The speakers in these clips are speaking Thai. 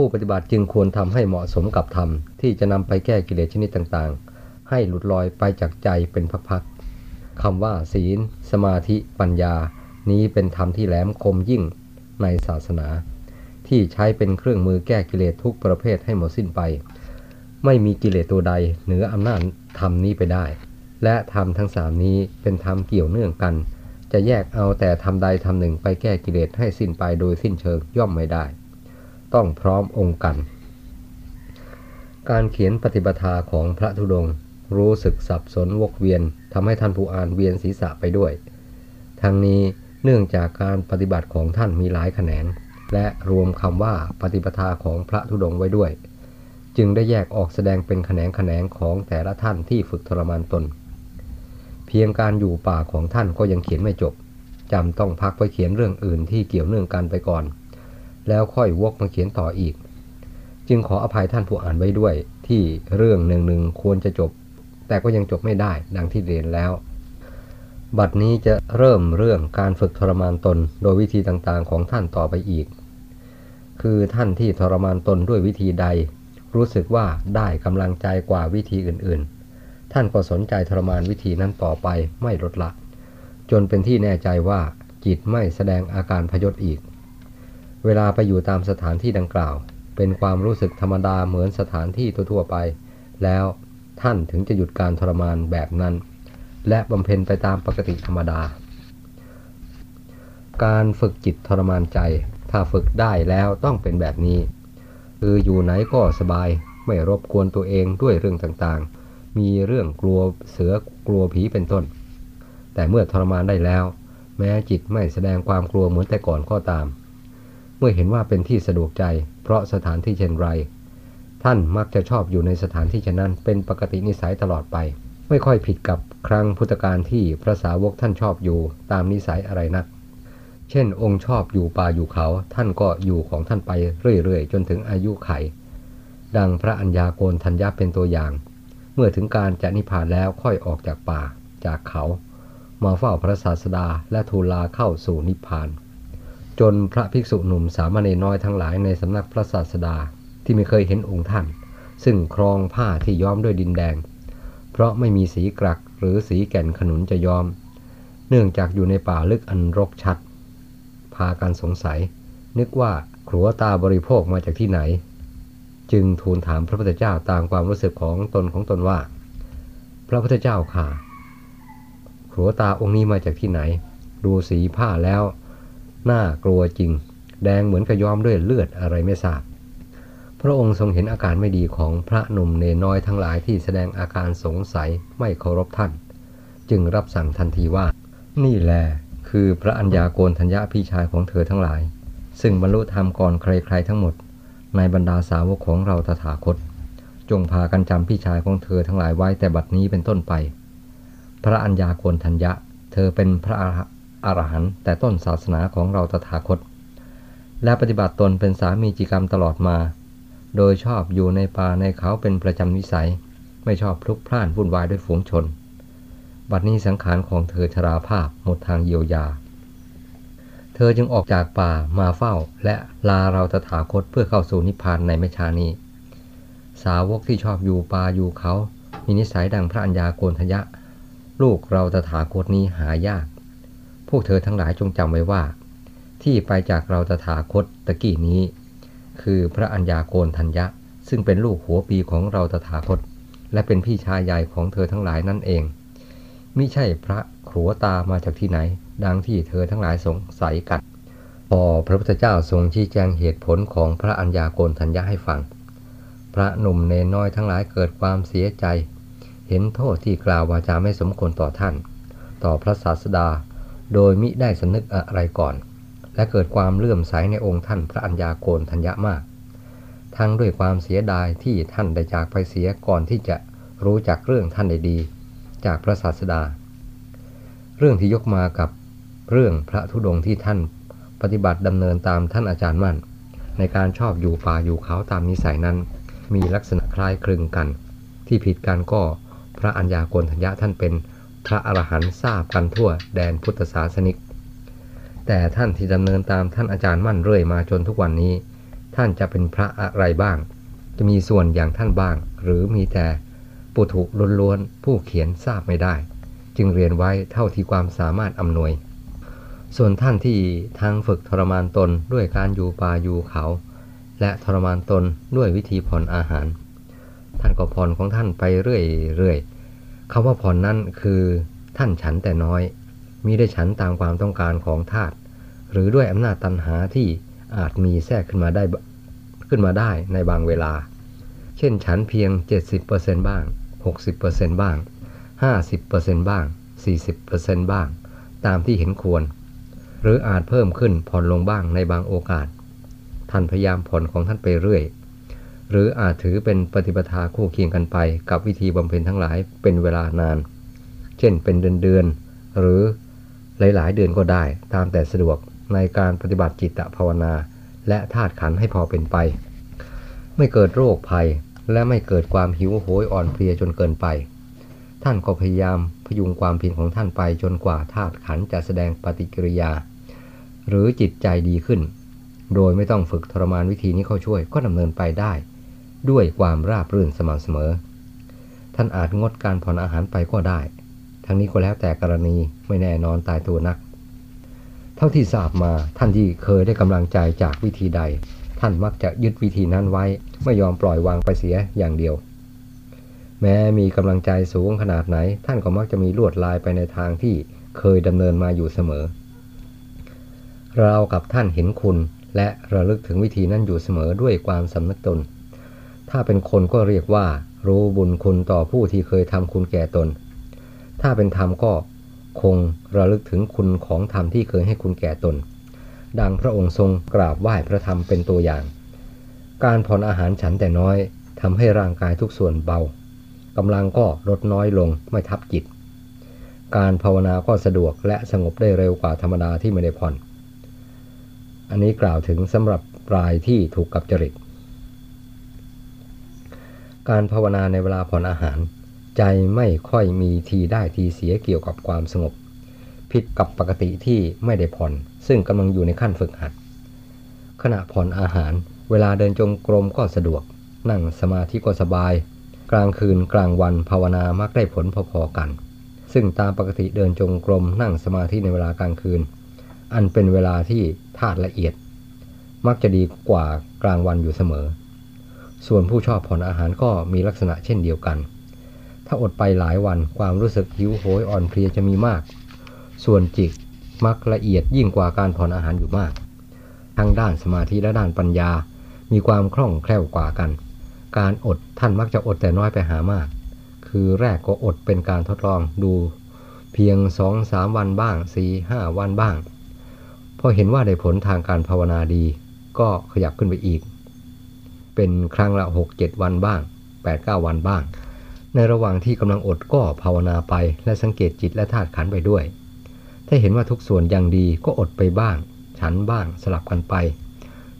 ผู้ปฏิบัติจึงควรทำให้เหมาะสมกับธรรม ที่จะนำไปแก้กิเลสชนิดต่างๆ ให้หลุดลอยไปจากใจเป็นพักๆคำว่าศีล สมาธิ ปัญญา นี้เป็นธรรมที่แหลมคมยิ่งในศาสนา ที่ใช้เป็นเครื่องมือแก้กิเลสทุกประเภทให้หมดสิ้นไป ไม่มีกิเลสตัวใดเหนืออำนาจธรรมนี้ไปได้ และธรรมทั้งสามนี้เป็นธรรมเกี่ยวเนื่องกัน จะแยกเอาแต่ทำใดทำหนึ่งไปแก้กิเลสให้สิ้นไปโดยสิ้นเชิงย่อมไม่ได้ ต้องพร้อมองค์กัน การเขียนปฏิปทาของพระธุดงค์รู้สึกสับสนวกเวียนทำให้ท่านผู้อ่านเวียนศีรษะไปด้วย ทั้งนี้เนื่องจากการปฏิบัติของท่านมีหลายแขนง และรวมคำว่าปฏิปทาของพระธุดงค์ไว้ด้วย จึงได้แยกออกแสดงเป็นแขนงแขนงของแต่ละท่านที่ฝึกทรมานตน เพียงการอยู่ป่าของท่านก็ยังเขียนไม่จบจำต้องพักไปเขียนเรื่องอื่นที่เกี่ยวเนื่องกันไปก่อน แล้วค่อยวกมาเขียนต่ออีก จึงขออภัยท่านผู้อ่านไว้ด้วย ที่เรื่องหนึ่งหนึ่งควรจะจบ แต่ก็ยังจบไม่ได้ดังที่เรียนแล้ว บัดนี้จะเริ่มเรื่องการฝึกทรมานตนโดยวิธีต่างๆ ของท่านต่อไปอีก คือท่านที่ทรมานตนด้วยวิธีใด รู้สึกว่าได้กำลังใจกว่าวิธีอื่นๆ ท่านก็สนใจทรมานวิธีนั้นต่อไปไม่ลดละ จนเป็นที่แน่ใจว่าจิตไม่แสดงอาการพยศอีก เวลาไปอยู่ตามสถานที่ดังกล่าว เป็นความรู้สึกธรรมดาเหมือนสถานที่ทั่วๆไป แล้วท่านถึงจะหยุดการทรมานแบบนั้น และบำเพ็ญไปตามปกติธรรมดา การฝึกจิตทรมานใจ ถ้าฝึกได้แล้วต้องเป็นแบบนี้ คืออยู่ไหนก็สบาย ไม่รบกวนตัวเองด้วยเรื่องต่างๆ มีเรื่องกลัวเสือกลัวผีเป็นต้น แต่เมื่อทรมานได้แล้ว แม้จิตไม่แสดงความกลัวเหมือนแต่ก่อนก็ตาม เมื่อเห็นว่าเป็นที่สะดวกใจ เพราะสถานที่เช่นไร ท่านมักจะชอบอยู่ในสถานที่เช่นนั้น เป็นปกตินิสัยตลอดไป ไม่ค่อยผิดกับครั้งพุทธกาลที่พระสาวกท่านชอบอยู่ตามนิสัยอะไรนัก เช่น องค์ชอบอยู่ป่าอยู่เขา ท่านก็อยู่ของท่านไปเรื่อยๆ จนถึงอายุไข ดังพระอัญญาโกณทัญญาเป็นตัวอย่าง เมื่อถึงการจะนิพพานแล้วค่อยออกจากป่าจากเขา มาเฝ้าพระศาสดาและทูลลาเข้าสู่นิพพาน จนพระภิกษุหนุ่มสามเณรน้อยทั้งหลายในสำนักพระศาสดาที่ไม่เคยเห็นองค์ท่าน ซึ่งครองผ้าที่ย้อมด้วยดินแดง เพราะไม่มีสีกรักหรือสีแก่นขนุนจะย้อม เนื่องจากอยู่ในป่าลึกอันรกชัด พากันสงสัย นึกว่าครัวตาบริโภคมาจากที่ไหน จึงทูลถามพระพุทธเจ้าตามความรู้สึกของตนของตนว่า พระพุทธเจ้าค่ะครัวตาองค์นี้มาจากที่ไหน ดูสีผ้าแล้ว น่ากลัวจริง แดงเหมือนกระย้อมด้วยเลือดอะไรไม่ทราบ พระองค์ทรงเห็นอาการไม่ดีของพระหนุ่มเนน้อยทั้งหลายที่แสดงอาการสงสัยไม่เคารพท่าน จึงรับสั่งทันทีว่า นี่แหละคือพระอัญญาโกณทัญญาพี่ชายของเธอทั้งหลาย ซึ่งบรรลุธรรมก่อนใครๆทั้งหมด ในบรรดาสาวกของเราตถาคต จงพากันจำพี่ชายของเธอทั้งหลายไว้แต่บัดนี้เป็นต้นไป พระอัญญาโกณทัญญะ เธอเป็นพระ อรหันต์แต่ต้นศาสนาของเราตถาคต และปฏิบัติตนเป็นสามีจิกรรมตลอดมา โดยชอบอยู่ในป่าในเขาเป็นประจำวิสัย ไม่ชอบพลุกพล่านวุ่นวายด้วยฝูงชน บัดนี้สังขารของเธอชราภาพหมดทางเยียวยา เธอจึงออกจากป่ามาเฝ้าและลาเราตถาคตเพื่อเข้าสู่นิพพานในไม่ช้านี้ สาวกที่ชอบอยู่ป่าอยู่เขา มีนิสัยดังพระัญญาโกณทยะ ลูกเราตถาคตนี้หายาก พวกเธอทั้งหลายจงจำไว้ว่า ที่ไปจากเราตถาคตตะกี้นี้ คือพระอัญญาโกณทัญญะ ซึ่งเป็นลูกหัวปีของเราตถาคต และเป็นพี่ชายใหญ่ของเธอทั้งหลายนั่นเองมิใช่พระขัวตามาจากที่ไหน ดังที่เธอทั้งหลายสงสัยกันพอพระพุทธเจ้าทรงชี้แจงเหตุผลของพระอัญญาโกณทัญญะให้ฟัง พระหนุ่มเนน้อยทั้งหลายเกิดความเสียใจ เห็นโทษที่กล่าววาจาไม่สมควรต่อท่าน ต่อพระศาสดา โดยมิได้สนึกอะไรก่อน และเกิดความเลื่อมใสในองค์ท่านพระัญญาโกณทัญญะมาก ทั้งด้วยความเสียดายที่ท่านได้จากไปเสียก่อนที่จะรู้จักเรื่องท่านได้ดี จากพระศาสดา เรื่องที่ยกมากับเรื่องพระธุดงค์ที่ท่านปฏิบัติดำเนินตามท่านอาจารย์มั่น ในการชอบอยู่ป่าอยู่เขาตามนิสัยนั้น มีลักษณะคล้ายคลึงกัน ที่ผิดกันก็พระอัญญาโกณทัญญะท่านเป็น พระอรหันต์ทราบกันทั่วแดนพุทธศาสนิก แต่ท่านที่ดำเนินตามท่านอาจารย์มั่นเรื่อยมาจนทุกวันนี้ ท่านจะเป็นพระอะไรบ้าง จะมีส่วนอย่างท่านบ้าง หรือมีแต่ปุถุล้วนๆผู้เขียนทราบไม่ได้ จึงเรียนไว้เท่าที่ความสามารถอำนวย ส่วนท่านที่ทางฝึกทรมานตนด้วยการอยู่ป่าอยู่เขา และทรมานตนด้วยวิธีผ่อนอาหาร ท่านก็ผ่อนของท่านไปเรื่อยๆ คำว่าผ่อนนั้นคือท่านฉันแต่น้อย มิได้ฉันตามความต้องการของทาตหรือด้วยอำนาจตันหาที่อาจมีแทรกขึ้นมาได้ขึ้นมาได้ในบางเวลา เช่นฉันเพียง 70%บ้าง 60%บ้าง 50%บ้าง 40%บ้าง ตามที่เห็นควร หรืออาจเพิ่มขึ้นผ่อนลงบ้างในบางโอกาส ท่านพยายามผ่อนของท่านไปเรื่อย หรืออาจถือเป็นปฏิปทาคู่เคียงกันไป กับวิธีบำเพ็ญทั้งหลายเป็นเวลานาน เช่นเป็นเดือนๆหรือหลายๆ เดือนก็ได้ ตามแต่สะดวกในการปฏิบัติจิตภาวนา และธาตุขันให้พอเป็นไป ไม่เกิดโรคภัยและไม่เกิดความหิวโหยอ่อนเพลียจนเกินไป ท่านก็พยายามพยุงความเพียรของท่านไปจนกว่าธาตุขันจะแสดงปฏิกิริยา หรือจิตใจดีขึ้น โดยไม่ต้องฝึกทรมานวิธีนี้เข้าช่วยก็ดำเนินไปได้ ด้วยความราบรื่นสม่ำเสมอ ท่านอาจงดการผ่อนอาหารไปก็ได้ ทั้งนี้ก็แล้วแต่กรณีไม่แน่นอนตายตัวนัก เท่าที่ทราบมาท่านที่เคยได้กำลังใจจากวิธีใด ท่านมักจะยึดวิธีนั้นไว้ ไม่ยอมปล่อยวางไปเสียอย่างเดียว แม้มีกำลังใจสูงขนาดไหน ท่านก็มักจะมีลวดลายไปในทางที่เคยดำเนินมาอยู่เสมอ เรากับท่านเห็นคุณและระลึกถึงวิธีนั้นอยู่เสมอด้วยความสำนึกตน ถ้าเป็นคนก็เรียกว่า รู้บุญคุณต่อผู้ที่เคยทำคุณแก่ตน ถ้าเป็นธรรมก็คงระลึกถึงคุณของธรรมที่เคยให้คุณแก่ตน ดังพระองค์ทรงกราบไหว้พระธรรมเป็นตัวอย่าง การผ่อนอาหารฉันแต่น้อยทำให้ร่างกายทุกส่วนเบากำลังก็ลดน้อยลงไม่ทับจิต การภาวนาก็สะดวกและสงบได้เร็วกว่าธรรมดาที่ไม่ได้ผ่อน อันนี้กล่าวถึงสำหรับรายที่ถูกกับจริต การภาวนาในเวลาผ่อนอาหาร ใจไม่ค่อยมีทีได้ทีเสียเกี่ยวกับความสงบ ผิดกับปกติที่ไม่ได้ผ่อน ซึ่งกำลังอยู่ในขั้นฝึกหัด ขณะผ่อนอาหาร เวลาเดินจงกรมก็สะดวก นั่งสมาธิก็สบาย กลางคืนกลางวันภาวนามักได้ผลพอๆกัน ซึ่งตามปกติเดินจงกรมนั่งสมาธิในเวลากลางคืน อันเป็นเวลาที่ธาตุละเอียด มักจะดีกว่ากลางวันอยู่เสมอ ส่วนผู้ชอบผ่อนอาหารก็มีลักษณะเช่นเดียวกัน ถ้าอดไปหลายวันความรู้สึกหิวโหยอ่อนเพลียจะมีมาก ส่วนจิตมักละเอียดยิ่งกว่าการผ่อนอาหารอยู่มาก ทั้งด้านสมาธิและด้านปัญญา มีความคล่องแคล่วกว่ากัน การอดท่านมักจะอดแต่น้อยไปหามาก คือแรกก็อดเป็นการทดลองดู เพียงสองสามวันบ้างสี่ห้าวันบ้าง พอเห็นว่าได้ผลทางการภาวนาดี ก็ขยับขึ้นไปอีก เป็นครั้งละหกเจ็ดวันบ้างแปดเก้าวันบ้าง ในระหว่างที่กำลังอดก็ภาวนาไป และสังเกตจิตและธาตุขันไปด้วย ถ้าเห็นว่าทุกส่วนยังดีก็อดไปบ้าง ฉันบ้างสลับกันไป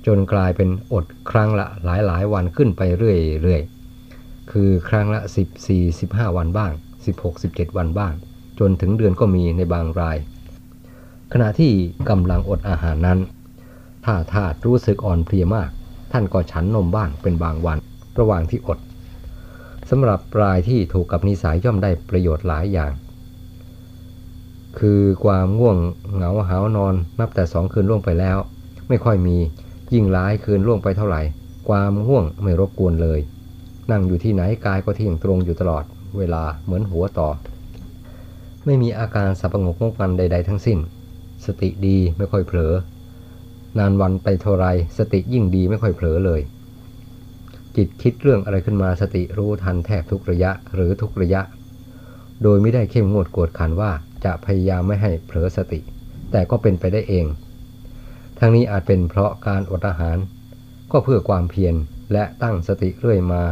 จนกลายเป็นอดครั้งละหลายหลายวันขึ้นไปเรื่อยๆ คือครั้งละ 14 15 วันบ้าง 16 17 วันบ้าง จนถึงเดือนก็มีในบางราย ขณะที่กำลังอดอาหารนั้นถ้าธาตุรู้สึกอ่อนเพลียมาก ท่านก็ฉันนมบ้างเป็นบางวันระหว่างที่อดสำหรับรายที่ถูกกับนิสัยย่อมได้ประโยชน์หลายอย่าง คือความง่วงเหงาหาวนอนนับแต่สองคืนล่วงไปแล้ว ไม่ค่อยมียิ่งร้ายคืนล่วงไปเท่าไหร่ ความง่วงไม่รบกวนเลย นั่งอยู่ที่ไหนกายก็เที่ยงตรงอยู่ตลอดเวลาเหมือนหัวต่อ ไม่มีอาการสับประงกงกงันใด ๆ ทั้งสิ้น สติดีไม่ค่อยเผลอ นานวันไปเท่าไรสติยิ่งดีไม่ค่อยเผลอเลย จิตคิดเรื่องอะไรขึ้นมาสติรู้ทันแทบทุกระยะหรือทุกระยะ โดยไม่ได้เข้มงวดกวดขันว่าจะพยายามไม่ให้เผลอสติ แต่ก็เป็นไปได้เอง ทั้งนี้อาจเป็นเพราะการอดอาหาร ก็เพื่อความเพียรและตั้งสติเรื่อยมา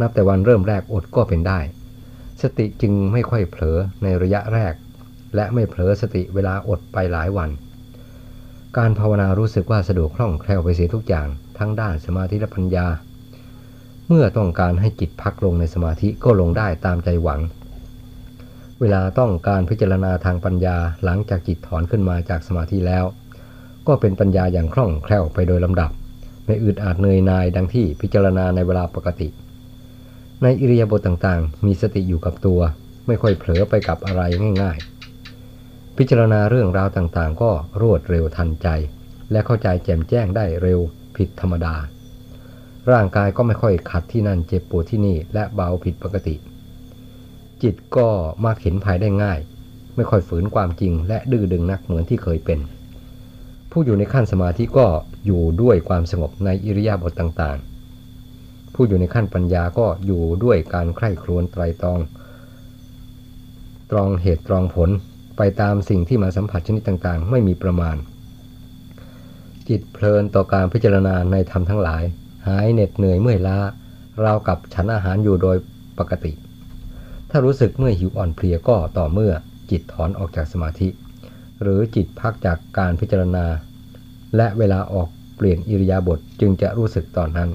นับแต่วันเริ่มแรกอดก็เป็นได้ สติจึงไม่ค่อยเผลอในระยะแรก และไม่เผลอสติเวลาอดไปหลายวัน การภาวนารู้สึกว่าสะดวกคล่องแคล่วไปเสียทุกอย่างทั้งด้านสมาธิและปัญญา เมื่อต้องการให้จิตพักลงในสมาธิก็ลงได้ตามใจหวัง เวลาต้องการพิจารณาทางปัญญาหลังจากจิตถอนขึ้นมาจากสมาธิแล้ว ก็เป็นปัญญาอย่างคล่องแคล่วไปโดยลำดับ ไม่อึดอาดเนยนายดังที่พิจารณาในเวลาปกติ ในอิริยาบถต่างๆ มีสติอยู่กับตัว ไม่ค่อยเผลอไปกับอะไรง่าย ๆ พิจารณาเรื่องราวต่างๆ ก็รวดเร็วทันใจ และเข้าใจแจ่มแจ้งได้เร็วผิดธรรมดา ร่างกายก็ไม่ค่อยขัดที่นั่นเจ็บปวดที่นี่และเบาผิดปกติ จิตก็มักเห็นภายได้ง่าย ไม่ค่อยฝืนความจริงและดื้อดึงนักเหมือนที่เคยเป็น ผู้อยู่ในขั้นสมาธิก็อยู่ด้วยความสงบในอิริยาบถต่างๆ ผู้อยู่ในขั้นปัญญาก็อยู่ด้วยการใคร่ครวญไตรตรอง ตรองเหตุตรองผล ไปตามสิ่งที่มาสัมผัสชนิดต่างๆ ไม่มีประมาณ จิตเพลินต่อการพิจารณาในธรรมทั้งหลาย หายเหน็ดเหนื่อยเมื่อยล้าราวกับฉันอาหารอยู่โดยปกติ ถ้ารู้สึกเมื่อหิวอ่อนเพลียก็ต่อเมื่อจิตถอนออกจากสมาธิ หรือจิตพักจากการพิจารณา และเวลาออกเปลี่ยนอิริยาบถจึงจะรู้สึกตอนนั้น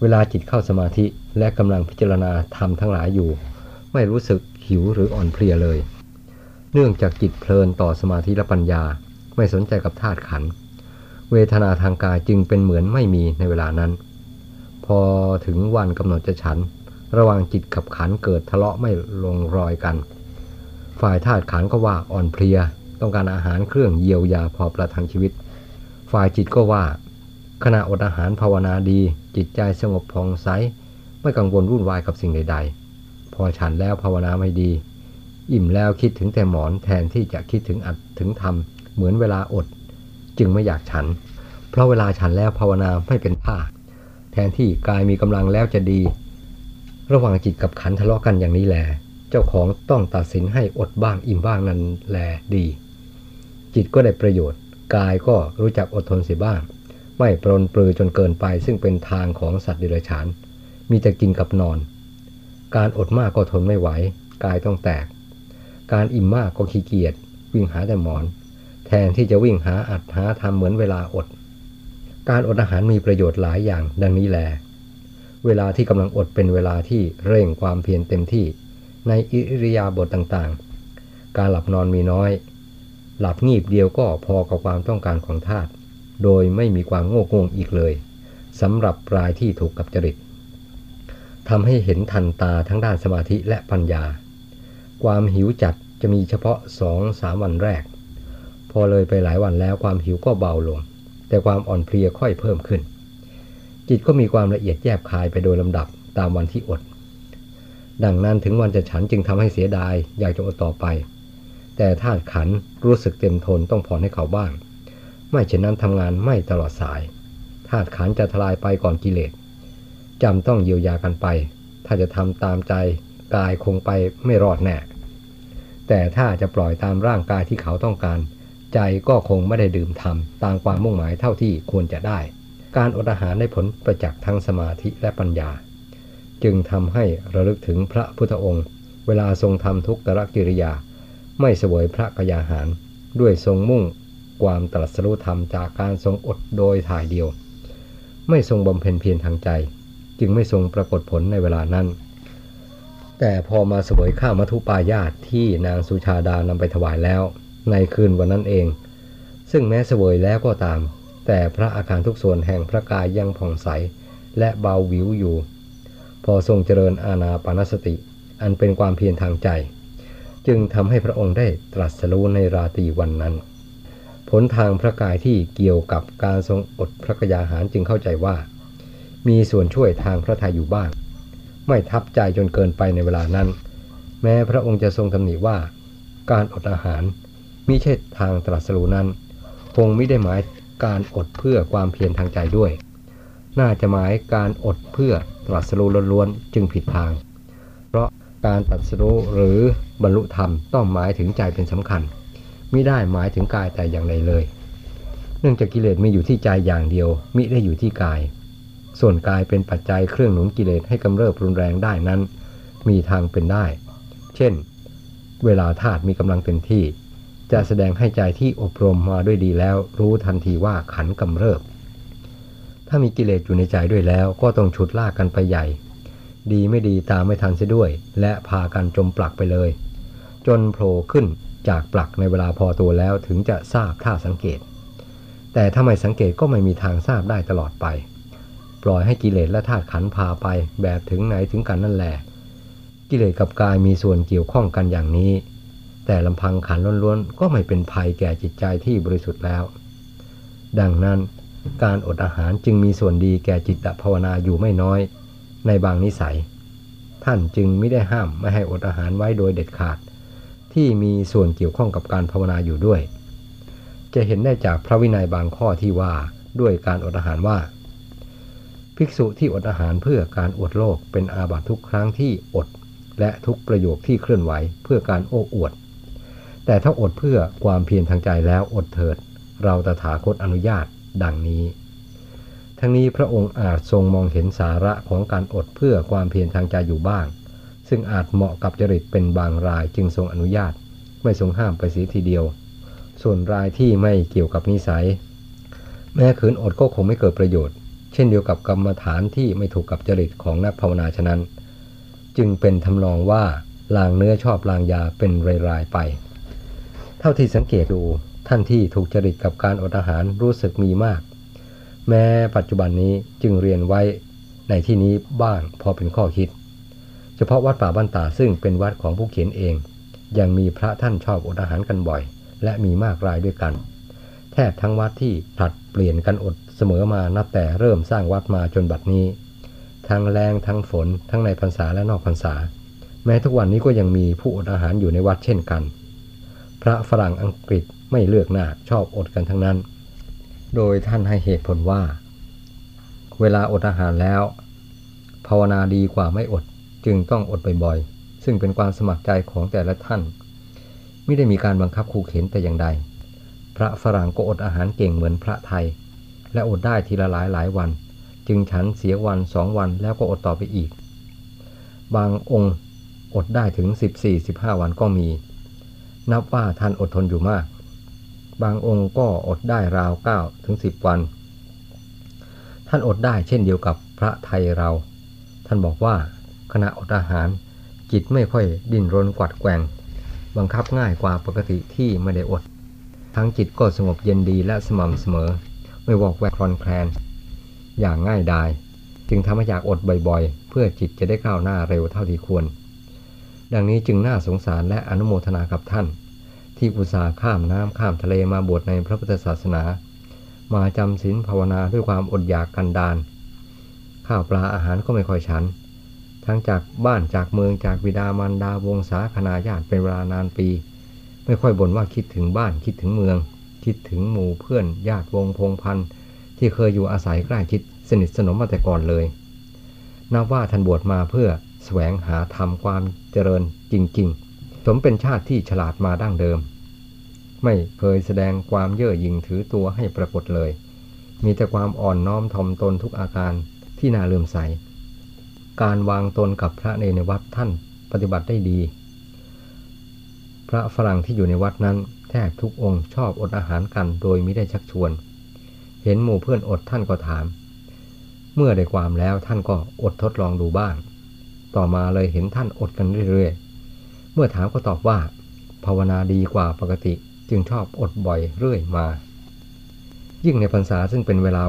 เวลาจิตเข้าสมาธิและกำลังพิจารณาธรรมทั้งหลายอยู่ ไม่รู้สึกหิวหรืออ่อนเพลียเลย เนื่องจากจิตเพลินต่อสมาธิและปัญญา ไม่สนใจกับธาตุขัน เวทนาทางกายจึงเป็นเหมือนไม่มีในเวลานั้น พอถึงวันกำหนดจะฉัน ระหว่างจิตกับขันเกิดทะเลาะไม่ลงรอยกัน ฝ่ายธาตุขันก็ว่าอ่อนเพลีย ต้องการอาหารเครื่องเยียวยาพอประทังชีวิต ฝ่ายจิตก็ว่า ขณะอดอาหารภาวนาดี จิตใจสงบผ่องใสไม่กังวลวุ่นวายกับสิ่งใด ๆ พอฉันแล้วภาวนาไม่ดี อิ่มแล้วคิดถึงแต่หมอนแทนที่จะคิดถึงอัดถึงทำเหมือนเวลาอด จึงไม่อยากฉัน เพราะเวลาฉันแล้วภาวนาไม่เป็นท่าแทนที่กายมีกำลังแล้วจะดี ระหว่างจิตกับขันทะเลาะกันอย่างนี้แหละเจ้าของต้องตัดสินให้อดบ้างอิ่มบ้างนั้นแลดี จิตก็ได้ประโยชน์ กายก็รู้จักอดทนเสียบ้าง ไม่ปรนปลือจนเกินไปซึ่งเป็นทางของสัตว์เดรัจฉาน มีแต่กินกับนอน การอดมากก็ทนไม่ไหว กายต้องแตก การอิ่มมากก็ขี้เกียจวิ่งหาแต่หมอน แทนที่จะวิ่งหาอัดหาทำเหมือนเวลาอด การอดอาหารมีประโยชน์หลายอย่างดังนี้แล เวลาที่กำลังอดเป็นเวลาที่เร่งความเพียรเต็มที่ ในอิริยาบถต่างๆ การหลับนอนมีน้อย หลับงีบเดียวก็พอกับความต้องการของธาตุโดยไม่มีความโง่โงงอีกเลยสำหรับรายที่ถูกกับจริตทำให้เห็นทันตาทั้งด้านสมาธิและปัญญา ความหิวจัดจะมีเฉพาะสองสามวันแรก พอเลยไปหลายวันแล้วความหิวก็เบาลง แต่ความอ่อนเพลียค่อยเพิ่มขึ้น จิตก็มีความละเอียดแยบคายไปโดยลำดับตามวันที่อด ดังนั้นถึงวันจะฉันจึงทำให้เสียดาย อยากจะอดต่อไป แต่ธาตุขันรู้สึกเต็มทนต้องผ่อนให้เขาบ้าง ไม่เช่นนั้นทำงานไม่ตลอดสายธาตุขันจะทลายไปก่อนกิเลสจำต้องเยียวยากันไป ถ้าจะทำตามใจกายคงไปไม่รอดแน่ แต่ถ้าจะปล่อยตามร่างกายที่เขาต้องการ ใจก็คงไม่ได้ดื่มทำตามความมุ่งหมายเท่าที่ควรจะได้ การอดอาหารได้ผลประจักษ์ทั้งสมาธิและปัญญา จึงทำให้ระลึกถึงพระพุทธองค์ เวลาทรงทำทุกตรกิริยา ไม่เสวยพระกยาหาร ด้วยทรงมุ่งความตรัสรู้ธรรมจากการทรงอดโดยถ่ายเดียว ไม่ทรงบำเพ็ญเพียรทางใจ จึงไม่ทรงปรากฏผลในเวลานั้น แต่พอมาเสวยข้าวมัทุปายาตที่นางสุชาดานำไปถวายแล้ว ในคืนวันนั้นเอง ซึ่งแม้เสวยแล้วก็ตาม แต่พระอาการทุกส่วนแห่งพระกายยังผ่องใส และเบาวิวอยู่ พอทรงเจริญอาณาปานสติ อันเป็นความเพียรทางใจ จึงทำให้พระองค์ได้ตรัสรู้ในราตรีวันนั้น ผลทางพระกายที่เกี่ยวกับการทรงอดพระกยาหารจึงเข้าใจว่า มีส่วนช่วยทางพระทัยอยู่บ้าง ไม่ทับใจจนเกินไปในเวลานั้น แม้พระองค์จะทรงตำหนิว่า การอดอาหารมิใช่ทางตรัสรู้นั้น คงไม่ได้หมายการอดเพื่อความเพียรทางใจด้วย น่าจะหมายการอดเพื่อตรัสรู้ล้วนๆจึงผิดทาง เพราะการตรัสรู้หรือบรรลุธรรมต้องหมายถึงใจเป็นสำคัญมิได้หมายถึงกายแต่อย่างใดเลย เนื่องจากกิเลสมีอยู่ที่ใจอย่างเดียวมิได้อยู่ที่กาย ส่วนกายเป็นปัจจัยเครื่องหนุนกิเลสให้กำเริบรุนแรงได้นั้น มีทางเป็นได้ เช่น เวลาธาตุมีกำลังเต็มที่ จะแสดงให้ใจที่อบรมมาด้วยดีแล้ว รู้ทันทีว่าขันกำเริบ ถ้ามีกิเลสอยู่ในใจด้วยแล้วก็ต้องฉุดลากกันไปใหญ่ ดีไม่ดีตามไม่ทันเสียด้วย และพากันจมปลักไปเลย จนโผล่ขึ้นจากปลักในเวลาพอตัวแล้วถึงจะทราบท่าสังเกต แต่ถ้าไม่สังเกตก็ไม่มีทางทราบได้ตลอดไป ปล่อยให้กิเลสและธาตุขันพาไปแบบถึงไหนถึงกันนั่นแหละกิเลสกับกายมีส่วนเกี่ยวข้องกันอย่างนี้ แต่ลำพังขันล้วนๆ ก็ไม่เป็นภัยแก่จิตใจที่บริสุทธิ์แล้ว ดังนั้นการอดอาหารจึงมีส่วนดีแก่จิตภาวนาอยู่ไม่น้อย ในบางนิสัย ท่านจึงไม่ได้ห้ามไม่ให้อดอาหารไว้โดยเด็ดขาด ที่มีส่วนเกี่ยวข้องกับการภาวนาอยู่ด้วย จะเห็นได้จากพระวินัยบางข้อที่ว่าด้วยการอดอาหารว่า ภิกษุที่อดอาหารเพื่อการอดโลกเป็นอาบัตทุกครั้งที่อด และทุกประโยคที่เคลื่อนไหวเพื่อการโอ้อวด แต่ถ้าอดเพื่อความเพียรทางใจแล้วอดเถิด เราตถาคตอนุญาตดังนี้ ทั้งนี้พระองค์อาจทรงมองเห็นสาระของการอดเพื่อความเพียรทางใจอยู่บ้าง ซึ่งอาจเหมาะกับจริตเป็นบางรายจึงทรงอนุญาต ไม่ทรงห้ามไปเสียทีเดียว ส่วนรายที่ไม่เกี่ยวกับนิสัย แม้ขืนอดก็คงไม่เกิดประโยชน์ เช่นเดียวกับกรรมฐานที่ไม่ถูกกับจริตของนักภาวนาฉะนั้น จึงเป็นทำนองว่าลางเนื้อชอบลางยาเป็นรายๆไป เท่าที่สังเกตดูท่านที่ถูกจริตกับการอดอาหารรู้สึกมีมาก แม้ปัจจุบันนี้จึงเรียนไว้ในที่นี้บ้างพอเป็นข้อคิด เฉพาะวัดป่าบ้านตาซึ่งเป็นวัดของผู้เขียนเอง ยังมีพระท่านชอบอดอาหารกันบ่อย และมีมากรายด้วยกัน แทบทั้งวัดที่ผลัด เปลี่ยนกันอดเสมอมานับแต่เริ่มสร้างวัดมาจนบัดนี้ ทั้งแรงทั้งฝน ทั้งในพรรษาและนอกพรรษา แม้ทุกวันนี้ก็ยังมีผู้อดอาหารอยู่ในวัดเช่นกัน พระฝรั่งอังกฤษไม่เลือกหน้าชอบอดกันทั้งนั้น โดยท่านให้เหตุผลว่า เวลาอดอาหารแล้ว ภาวนาดีกว่าไม่อดจึงต้องอดบ่อยๆซึ่งเป็นความสมัครใจของแต่ละท่าน ไม่ได้มีการบังคับขู่เข็นแต่อย่างใด ระฝรั่งก็อดอาหารเก่งเหมือนพระไทย และอดได้ทีละหลายหลายวัน จึงฉันเสียวันสองวันแล้วก็อดต่อไปอีก บางองค์อดได้ถึง 14-15 วันก็มี นับว่าท่านอดทนอยู่มาก บางองค์ก็อดได้ราว9ถึง10 วัน ท่านอดได้เช่นเดียวกับพระไทยเรา ท่านบอกว่าขณะอดอาหารจิตไม่ค่อยดิ้นรนกวัดแกว่งบังคับง่ายกว่าปกติที่ไม่ได้อด ทั้งจิตก็สงบเย็นดีและสม่ำเสมอ ไม่วอกแวกคลอนแคลน อย่างง่ายดาย จึงทำให้อยากอดบ่อยๆ เพื่อจิตจะได้ก้าวหน้าเร็วเท่าที่ควร ดังนี้จึงน่าสงสารและอนุโมทนากับท่าน ที่อุตส่าห์ข้ามน้ำข้ามทะเลมาบวชในพระพุทธศาสนา มาจำศีลภาวนาด้วยความอดอยากกันดานข้าวปลาอาหารก็ไม่ค่อยฉัน ทั้งจากบ้านจากเมืองจากบิดามารดาวงศาคณาญาติเป็นเวลานานปี ไม่ค่อยบ่นว่าคิดถึงบ้านคิดถึงเมือง คิดถึงหมู่เพื่อนญาติวงพงพันธ์ที่เคยอยู่อาศัยใกล้ชิดสนิทสนมมาแต่ก่อนเลยนับว่าท่านบวชมาเพื่อแสวงหาธรรมความเจริญจริง ๆ สมเป็นชาติที่ฉลาดมาดั้งเดิม ไม่เคยแสดงความเย่อหยิ่งถือตัวให้ปรากฏเลย มีแต่ความอ่อนน้อมถ่อมตนทุกอาการที่น่าเลื่อมใส การวางตนกับพระในในวัดท่านปฏิบัติได้ดี ระฝรั่งที่อยู่ในวัดนั้น แทบทุกองค์ชอบอดอาหารกันโดยไม่ได้ชักชวน เห็นหมู่เพื่อนอดท่านก็ถาม เมื่อได้ความแล้วท่านก็อดทดลองดูบ้าง ต่อมาเลยเห็นท่านอดกันเรื่อยๆ เมื่อถามก็ตอบว่า ภาวนาดีกว่าปกติจึงชอบอดบ่อยเรื่อยมา ยิ่งในพรรษาซึ่งเป็นเวลา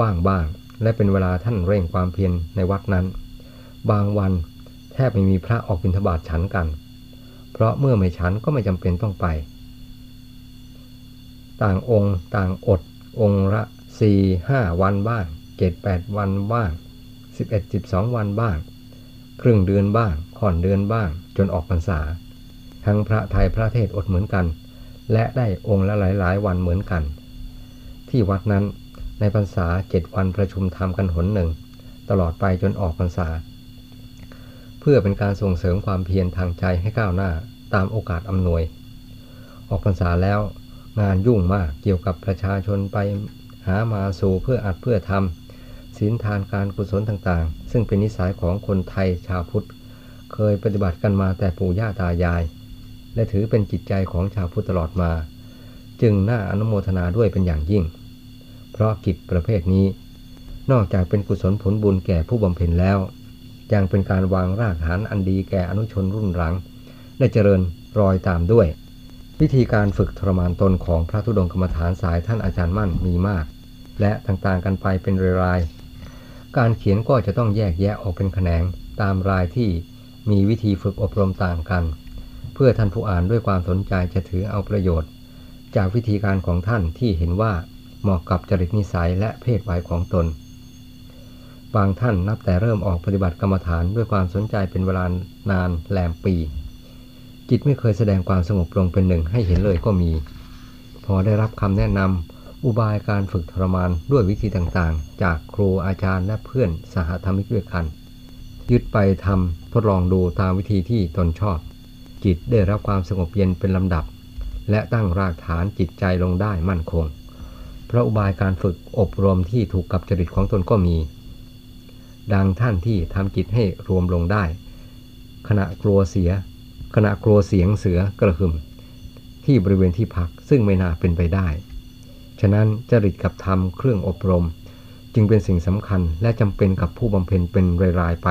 ว่างบ้าง และเป็นเวลาท่านเร่งความเพียรในวัดนั้น บางวันแทบไม่มีพระออกบิณฑบาตฉันกัน ราะเมื่อไม่ฉันก็ไม่จำเป็นต้องไป ต่างองค์ต่างอด องค์ละสี่ห้าวันบ้างเจ็ดแปดวันบ้างสิบเอ็ดสิบสองวันบ้าง ครึ่งเดือนบ้างค่อนเดือนบ้าง จนออกพรรษา ทั้งพระไทยพระเทศอดเหมือนกัน และได้องค์ละหลายๆ วันเหมือนกัน ที่วัดนั้นในพรรษาเจ็ดวันประชุมธรรมกันหนหนึ่ง ตลอดไปจนออกพรรษา เพื่อเป็นการส่งเสริมความเพียรทางใจให้ก้าวหน้า ตามโอกาสอำนวย ออกพรรษาแล้วงานยุ่งมากเกี่ยวกับประชาชนไปหามาสู่เพื่ออัดเพื่อทำศีลทานการกุศลต่างๆ ซึ่งเป็นนิสัยของคนไทยชาวพุทธ เคยปฏิบัติกันมาแต่ปู่ย่าตายาย และถือเป็นจิตใจของชาวพุทธตลอดมา จึงน่าอนุโมทนาด้วยเป็นอย่างยิ่ง เพราะกิจประเภทนี้ นอกจากเป็นกุศลผลบุญแก่ผู้บำเพ็ญแล้ว ยังเป็นการวางรากฐานอันดีแก่อนุชนรุ่นหลัง และเจริญรอยตามด้วย วิธีการฝึกทรมานตนของพระธุดงกรรมฐานสายท่านอาจารย์มั่นมีมาก และต่างๆกันไปเป็นรายๆการเขียนก็จะต้องแยกแยะออกเป็นแขนงตามรายที่มีวิธีฝึกอบรมต่างกัน เพื่อท่านผู้อ่านด้วยความสนใจจะถือเอาประโยชน์ จากวิธีการของท่านที่เห็นว่าเหมาะกับจริตนิสัยและเพศวัยของตน บางท่านนับแต่เริ่มออกปฏิบัติกรรมฐานด้วยความสนใจเป็นเวลานานแลมปี จิตไม่เคยแสดงความสงบลงเป็นหนึ่งให้เห็นเลยก็มี พอได้รับคำแนะนำอุบายการฝึกทรมานด้วยวิธีต่างๆ จากครูอาจารย์และเพื่อนสหธรรมิกด้วยกัน ยึดไปทำทดลองดูตามวิธีที่ตนชอบ จิตได้รับความสงบเย็นเป็นลำดับ และตั้งรากฐานจิตใจลงได้มั่นคง เพราะอุบายการฝึกอบรมที่ถูกกับจริตของตนก็มี ดังท่านที่ทำจิตให้รวมลงได้ ขณะกลัวเสีย ขณะกลัวเสียงเสือกระหึ่มที่บริเวณที่พักซึ่งไม่น่าเป็นไปได้ ฉะนั้นจริตกับธรรมเครื่องอบรม จึงเป็นสิ่งสำคัญและจำเป็นกับผู้บำเพ็ญเป็นรายๆไป